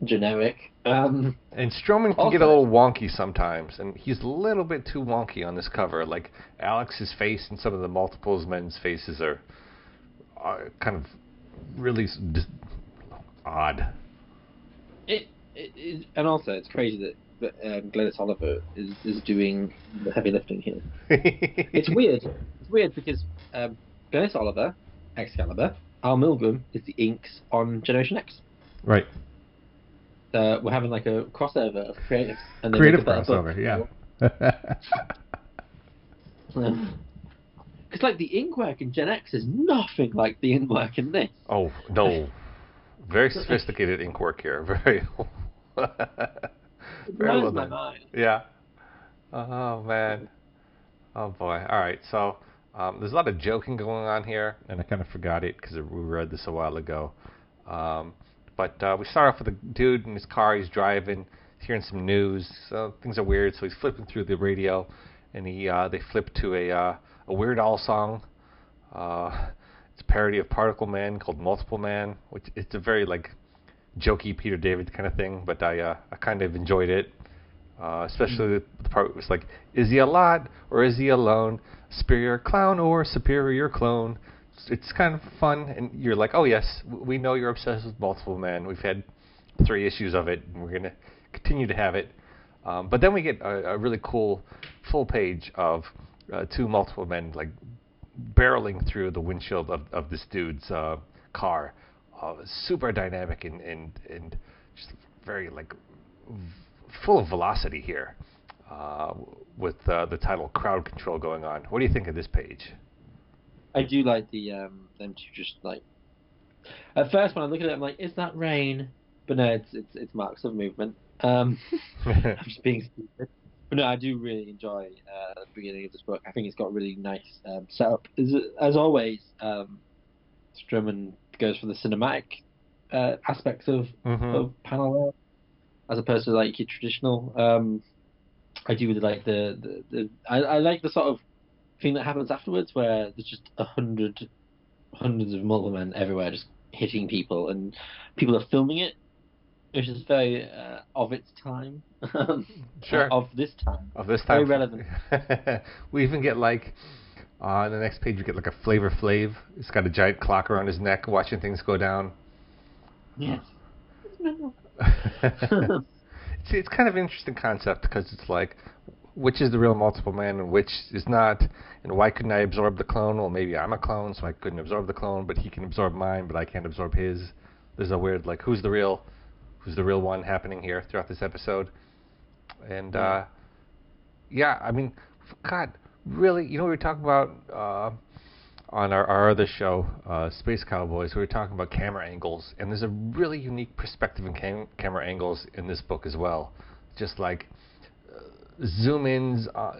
generic. Um, And Stroman can get a little wonky sometimes, and he's a little bit too wonky on this cover. Like Alex's face and some of the multiples men's faces are, are kind of really odd. it, it, it and also it's crazy that um, Glynis Oliver is, is doing the heavy lifting here. It's weird. It's weird because um, Glynis Oliver, Excalibur, Al Milgrom is the inks on Generation X. Right. Uh, we're having like a crossover of creatives. And they Creative make a better book. crossover, yeah. Because like the ink work in Gen X is nothing like the ink work in this. oh no, very sophisticated ink work here. Very. It Very well blows my mind. Yeah. Oh man. Oh boy. All right. So um, there's a lot of joking going on here, and I kind of forgot it because we read this a while ago. Um, but uh, we start off with a dude in his car. He's driving. he's hearing some news. So things are weird. So he's flipping through the radio, and he uh, they flip to a uh, a Weird Al song. Uh, it's a parody of Particle Man called Multiple Man, which it's a very like jokey Peter David kind of thing. But I uh, I kind of enjoyed it. Uh, especially the, the part was like, is he a lot or is he alone? Superior clown or superior clone? It's, it's kind of fun, and you're like, oh yes, we know you're obsessed with Multiple men. We've had three issues of it, and we're gonna continue to have it. Um, but then we get a, a really cool full page of uh, two multiple men like barreling through the windshield of, of this dude's uh, car. Uh, super dynamic and, and and just very like full of velocity here, uh, with uh, the title "Crowd Control" going on. What do you think of this page? I do like the um, them to just like. At first, when I look at it, I'm like, "Is that rain?" But no, it's it's, it's marks of movement. Um, I'm just being stupid. But no, I do really enjoy uh, the beginning of this book. I think it's got really nice um, setup. As, as always, um, goes for the cinematic uh, aspects of, Mhm. of panel art as opposed to like your traditional. Um, I do really like the, the, the I, I like the sort of thing that happens afterwards where there's just a hundred hundreds of multiple men everywhere just hitting people and people are filming it which is very uh, of its time Sure. of this time of this time. Very relevant. we even get like on the next page you get like a Flavor Flav. He's got a giant clock around his neck, watching things go down. yes See, it's kind of an interesting concept because it's like, which is the real multiple man and which is not, and why couldn't I absorb the clone? Well, maybe I'm a clone, so I couldn't absorb the clone, but he can absorb mine, but I can't absorb his. There's a weird like, who's the real, who's the real one happening here throughout this episode, and uh, yeah, I mean, God, really, you know, we were talking about uh, on our, our other show, uh, Space Cowboys, we were talking about camera angles, and there's a really unique perspective in cam- camera angles in this book as well. Just like uh, zoom ins, uh,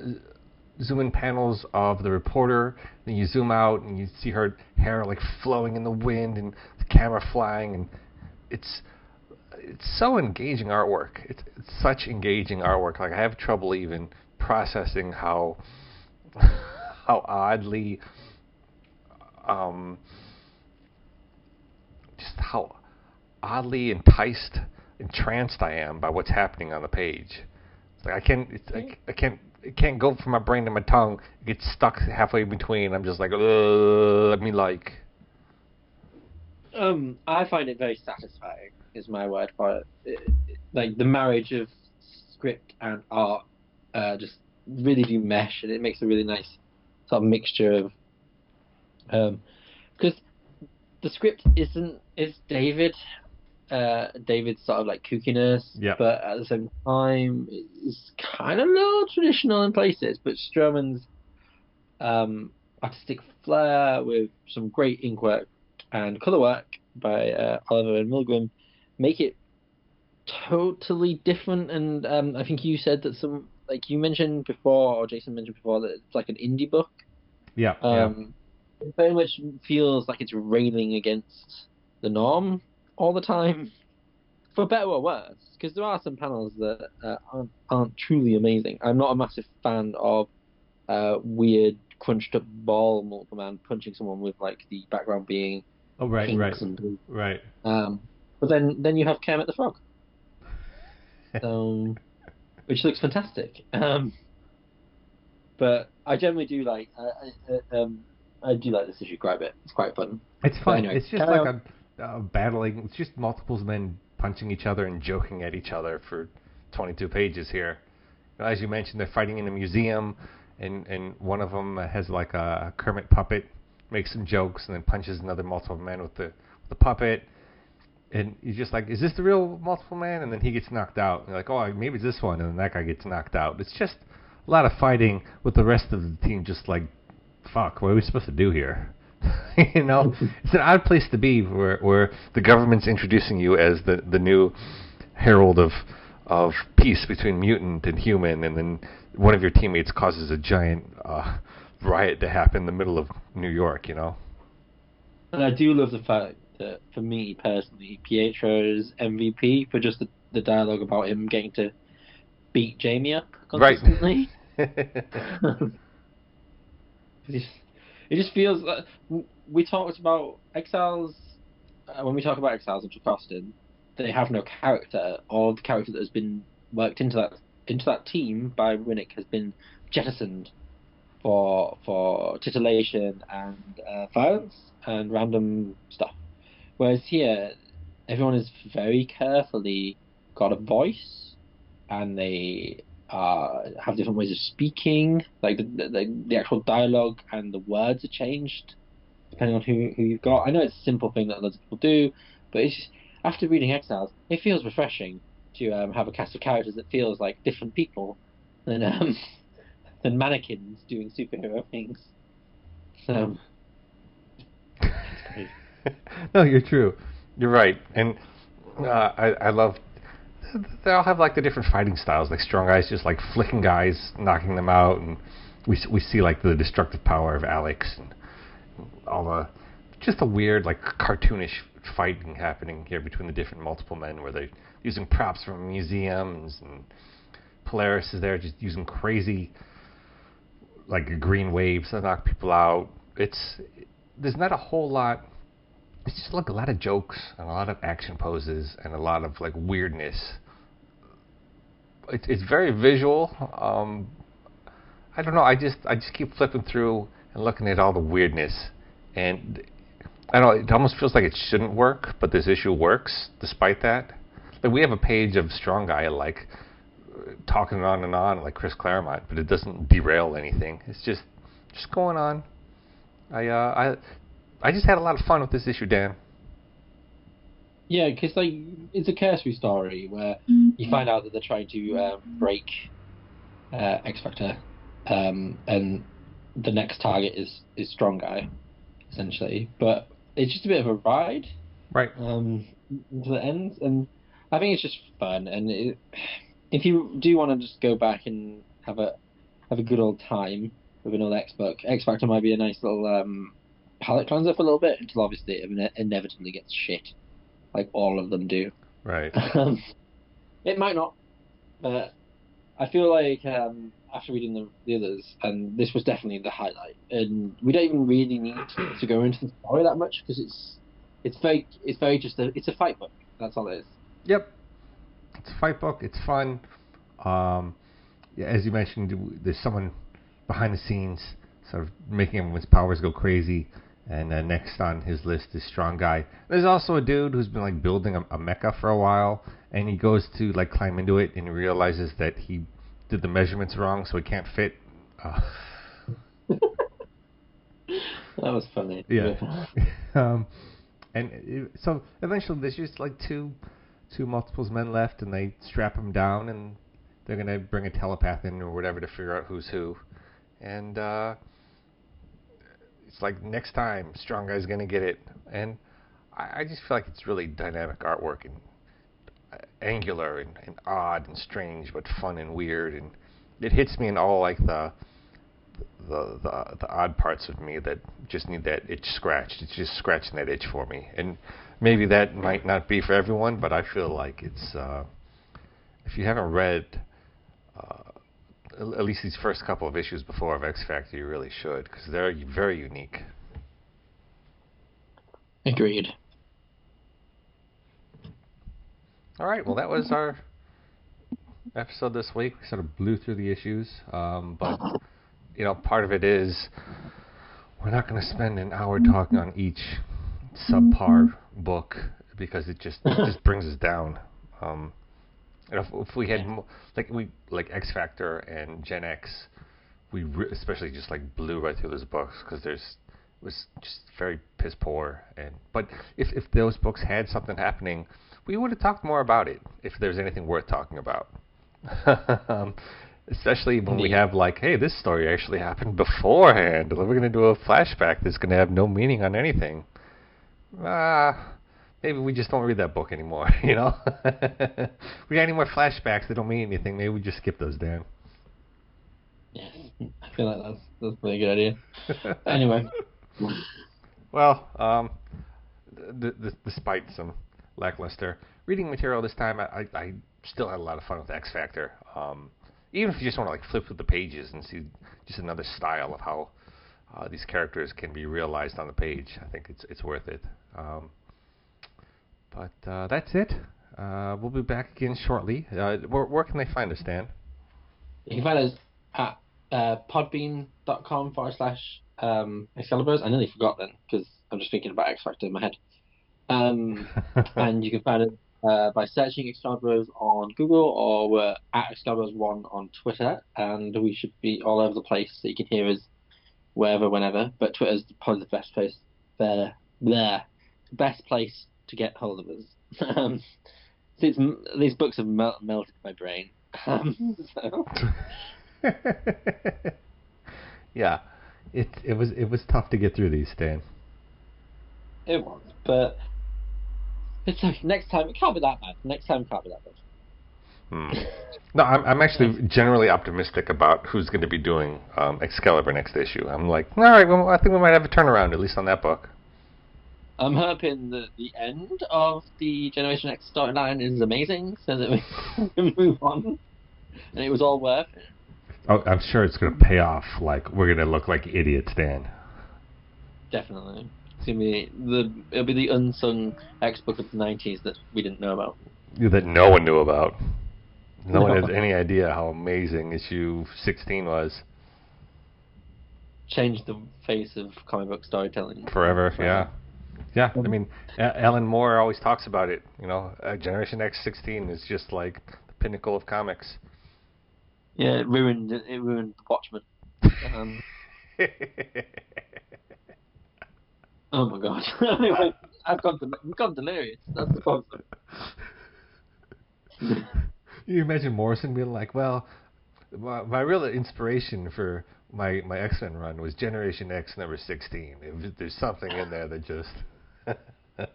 zoom in panels of the reporter, then you zoom out and you see her hair like flowing in the wind and the camera flying, and it's it's so engaging artwork. It's, it's such engaging artwork. Like I have trouble even processing how how oddly um, just how oddly enticed, entranced I am by what's happening on the page. It's like I can't, it's like I can't, it can't go from my brain to my tongue. It gets stuck halfway between. I'm just like, let me like. um I find it very satisfying is my word for it. It- it- like the marriage of script and art uh, just really do mesh and it makes a really nice sort of mixture of um because the script isn't is David uh David's sort of like kookiness Yep. but at the same time it's kind of a little traditional in places but Stroman's um artistic flair with some great ink work and color work by uh, Oliver and Milgrom make it totally different and um I think you said that some like you mentioned before or Jason mentioned before that it's like an indie book Yeah. um, It very much feels like it's railing against the norm all the time, for better or worse. Because there are some panels that uh, aren't, aren't truly amazing. I'm not a massive fan of uh, weird crunched up ball multiple man punching someone with like the background being Oh right, pinks right, and blue. right. Um, but then then you have Kermit the Frog, um, which looks fantastic. Um, but I generally do like I, I, um, I do like this issue quite a bit. It's quite fun. It's fun. anyway, it's just like a, a battling. It's just multiple men punching each other and joking at each other for 22 pages here. As you mentioned, they're fighting in a museum, and and one of them has like a Kermit puppet, makes some jokes, and then punches another multiple man with the with the puppet. And you're just like, is this the real multiple man? And then he gets knocked out. And you're like, oh, maybe it's this one. And then that guy gets knocked out. It's just a lot of fighting with the rest of the team. Just like, fuck, what are we supposed to do here? you know, it's an odd place to be where where the government's introducing you as the the new herald of of peace between mutant and human, and then one of your teammates causes a giant uh, riot to happen in the middle of New York. You know. And I do love the fact that for me personally, Pietro's MVP for just the, the dialogue about him getting to beat Jamie up Right. consistently. it just feels like we talked about Exiles uh, when we talk about Exiles and Chuck Austen, they have no character. All the character that has been worked into that into that team by Winick has been jettisoned for for titillation and uh, violence and random stuff. Whereas here, everyone is very carefully got a voice, and they uh, have different ways of speaking. Like the, the the actual dialogue and the words are changed depending on who who you've got. I know it's a simple thing that lots of people do, but it's just, after reading Exiles, it feels refreshing to um, have a cast of characters that feels like different people than um, than mannequins doing superhero things. So no, you're true. You're right, and uh, I I love. They all have like the different fighting styles. Like strong guys just like flicking guys, knocking them out, and we we see like the destructive power of Alex and all the just a weird like cartoonish fighting happening here between the different multiple men, where they're using props from museums and Polaris is there just using crazy like green waves to knock people out. It's there's not a whole lot it's just like a lot of jokes and a lot of action poses and a lot of like weirdness. It's it's very visual. Um, I don't know. I just I just keep flipping through and looking at all the weirdness, and I don't know. It almost feels like it shouldn't work, but this issue works despite that. Like we have a page of strong guy like talking on and on like Chris Claremont, but it doesn't derail anything. It's just just going on. I uh, I I just had a lot of fun with this issue, Dan. yeah, because like it's a cursory story where you find out that they're trying to um, break uh, X Factor, um, and the next target is is Strong Guy, essentially. But it's just a bit of a ride Right. um, to the end, and I think it's just fun. And it, if you do want to just go back and have a have a good old time with an old X book, X Factor might be a nice little um, palate cleanser for a little bit until obviously it inevitably gets shit, like all of them do. Right. Um, it might not, but I feel like um, after reading the, the others, and this was definitely the highlight. And we don't even really need to go into the story that much because it's it's very it's very just a it's a fight book. That's all it is. Yep. It's a fight book. It's fun. Um, yeah, as you mentioned, there's someone behind the scenes, sort of making everyone's powers go crazy. And uh, next on his list is Strong Guy. There's also a dude who's been like building a, a mecha for a while, and he goes to like climb into it, and he realizes that he did the measurements wrong, so he can't fit. Uh, That was funny. Yeah. um, and it, so eventually there's just like two two multiples men left, and they strap him down, and they're gonna bring a telepath in or whatever to figure out who's who. And uh, it's like next time, strong guy's gonna get it. And I, I just feel like it's really dynamic artwork and uh, angular and, and odd and strange, but fun and weird. And it hits me in all like the the, the the odd parts of me that just need that itch scratched. It's just scratching that itch for me, and maybe that might not be for everyone, but I feel like it's. Uh, if you haven't read at least these first couple of issues before of X Factor, you really should because they're very unique. Agreed. All right, well that was our episode this week. We sort of blew through the issues, um, but you know, part of it is we're not going to spend an hour talking on each subpar book because it just it just brings us down. Um, you know, if, if we had mo- like we like X Factor and Gen X, we re- especially just like blew right through those books because there's it was just very piss poor. And but if if those books had something happening, we would have talked more about it if there's anything worth talking about. um, especially when we have like, hey, this story actually happened beforehand. We're going to do a flashback that's going to have no meaning on anything. Ah, maybe we just don't read that book anymore. You know, we got any more flashbacks that don't mean anything? Maybe we just skip those, Dan. Yeah, I feel like that's that's a pretty good idea. Anyway. Well, um, despite some lackluster reading material this time, I, I, I still had a lot of fun with X Factor. Um, even if you just want to like flip through the pages and see just another style of how uh, these characters can be realized on the page, I think it's it's worth it. Um, but uh, that's it. Uh, we'll be back again shortly. Uh, where, where can they find us, Dan? You can find us at uh, podbean.com forward slash um, Excalibros. I nearly forgot then because I'm just thinking about X Factor in my head. Um, and you can find it uh, by searching Excalibros on Google or we're at Excalibros1 on Twitter. And we should be all over the place so you can hear us wherever, whenever. But Twitter's probably the best place there, there, best place to get hold of us. um, since these books have mel- melted my brain. Um, so. yeah, it it was it was tough to get through these, Stan. It was, but it's like next time it can't be that bad. Next time it can't be that bad. Hmm. No, I'm I'm actually generally optimistic about who's going to be doing um, Excalibur next issue. I'm like, all right, well, I think we might have a turnaround at least on that book. I'm hoping that the end of the Generation X storyline is amazing, so that we can move on, and it was all worth it. Oh, I'm sure it's going to pay off. Like we're going to look like idiots, Dan. Definitely, it's gonna be the it'll be the unsung X book of the '90s that we didn't know about. That no one knew about. No, No. one has any idea how amazing issue 16 was. Changed the face of comic book storytelling Forever, yeah. Yeah, I mean, Alan Moore always talks about it. You know, uh, Generation X 16 is just like the pinnacle of comics. Yeah, it ruined it ruined Watchmen. Um, oh my god, anyway, I've gone del- we've gone delirious. That's the problem. you imagine Morrison being like, "Well, my, my real inspiration for my my X Men run was Generation X number 16. It was, there's something in there that just."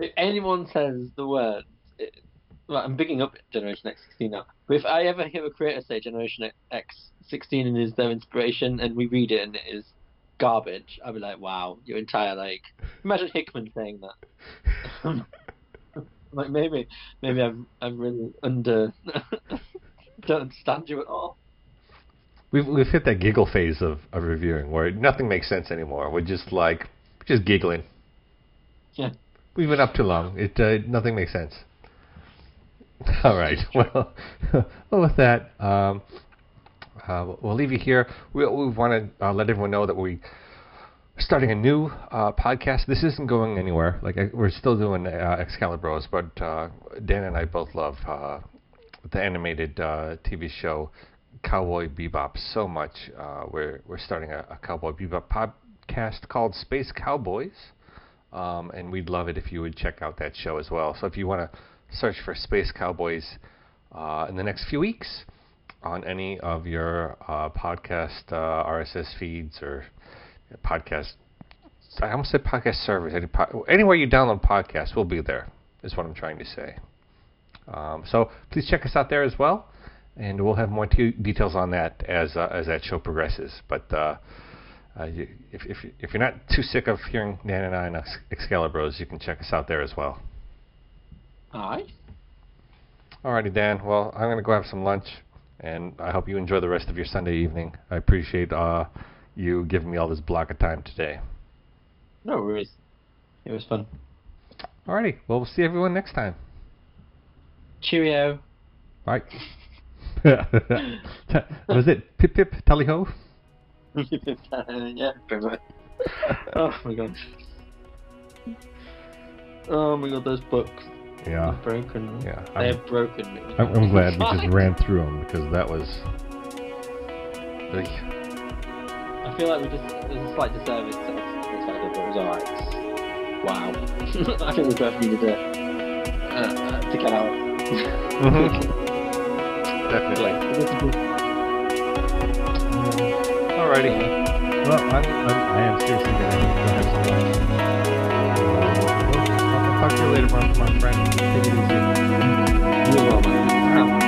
If anyone says the word, it, well, I'm picking up Generation X 16 now. But if I ever hear a creator say Generation X 16 and is their inspiration, and we read it and it is garbage, I'll be like, wow, your entire like. Imagine Hickman saying that. like maybe, maybe I'm I'm really under. don't understand you at all. We've we've hit that giggle phase of, of reviewing where nothing makes sense anymore. We're just like just giggling. Yeah. We've been up too long. It uh, nothing makes sense. All right. Well, well with that, um, uh, we'll leave you here. We we want to uh, let everyone know that we starting a new uh, podcast. This isn't going anywhere. Like I, we're still doing uh, Excalibros, but uh, Dan and I both love uh, the animated uh, TV show Cowboy Bebop so much. Uh, we're we're starting a, a Cowboy Bebop podcast called Space Cowboys, um, and we'd love it if you would check out that show as well. So if you want to search for Space Cowboys uh, in the next few weeks on any of your uh, podcast uh, RSS feeds or podcast. I almost said podcast servers. Any po- Anywhere you download podcasts, we'll be there. Is what I'm trying to say. Um, so please check us out there as well, and we'll have more t- details on that as uh, as that show progresses. But uh, uh, you, if if if you're not too sick of hearing Dan and I on Ex- Excalibros, you can check us out there as well. Alright. Alrighty, Dan. Well, I'm gonna go have some lunch, and I hope you enjoy the rest of your Sunday evening. I appreciate uh, you giving me all this block of time today. No worries. It was fun. Alrighty. Well, we'll see everyone next time. Cheerio. Bye. Was it pip pip tally ho? yeah, pretty much. oh my god. Oh my god, those books. Yeah. have broken. Yeah. They I'm, have broken me. I'm, I'm glad we just ran through them because that was. I feel like we just there's a slight disservice to fact that it was alright. Wow. I think we both needed to uh, uh, to get out. Mhm. Definitely. Alrighty. Well, I'm, I'm, I am seriously gonna go have some lunch. I'll talk to you later, my, my friend. Take it easy. You're well, man.